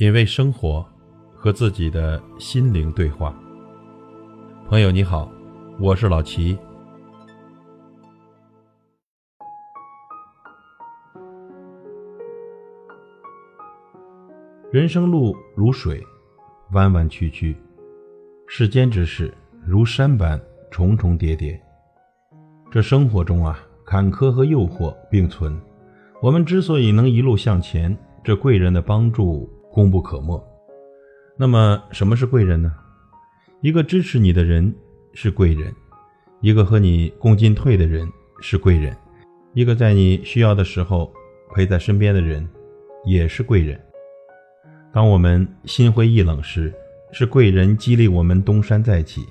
品味生活，和自己的心灵对话。朋友你好，我是老齐。人生路如水，弯弯曲曲；世间之事如山般重重叠叠。这生活中啊，坎坷和诱惑并存。我们之所以能一路向前，这贵人的帮助。功不可没。那么，什么是贵人呢？一个支持你的人是贵人，一个和你共进退的人是贵人，一个在你需要的时候陪在身边的人也是贵人。当我们心灰意冷时，是贵人激励我们东山再起；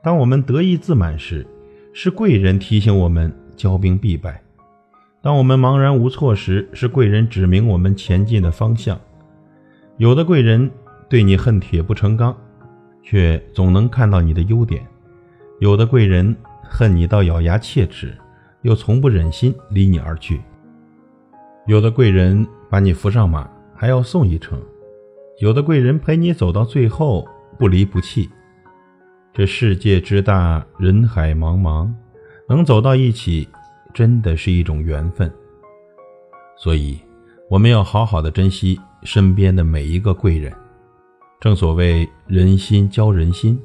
当我们得意自满时，是贵人提醒我们骄兵必败；当我们茫然无措时，是贵人指明我们前进的方向。有的贵人对你恨铁不成钢，却总能看到你的优点；有的贵人恨你到咬牙切齿，又从不忍心离你而去；有的贵人把你扶上马，还要送一程；有的贵人陪你走到最后，不离不弃。这世界之大，人海茫茫，能走到一起，真的是一种缘分。所以，我们要好好的珍惜。身边的每一个贵人，正所谓人心交人心。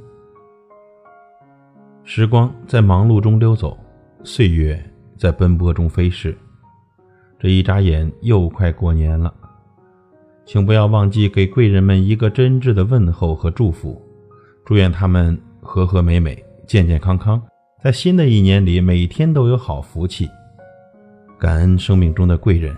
时光在忙碌中溜走，岁月在奔波中飞逝。这一眨眼又快过年了，请不要忘记给贵人们一个真挚的问候和祝福，祝愿他们和和美美、健健康康，在新的一年里每天都有好福气。感恩生命中的贵人，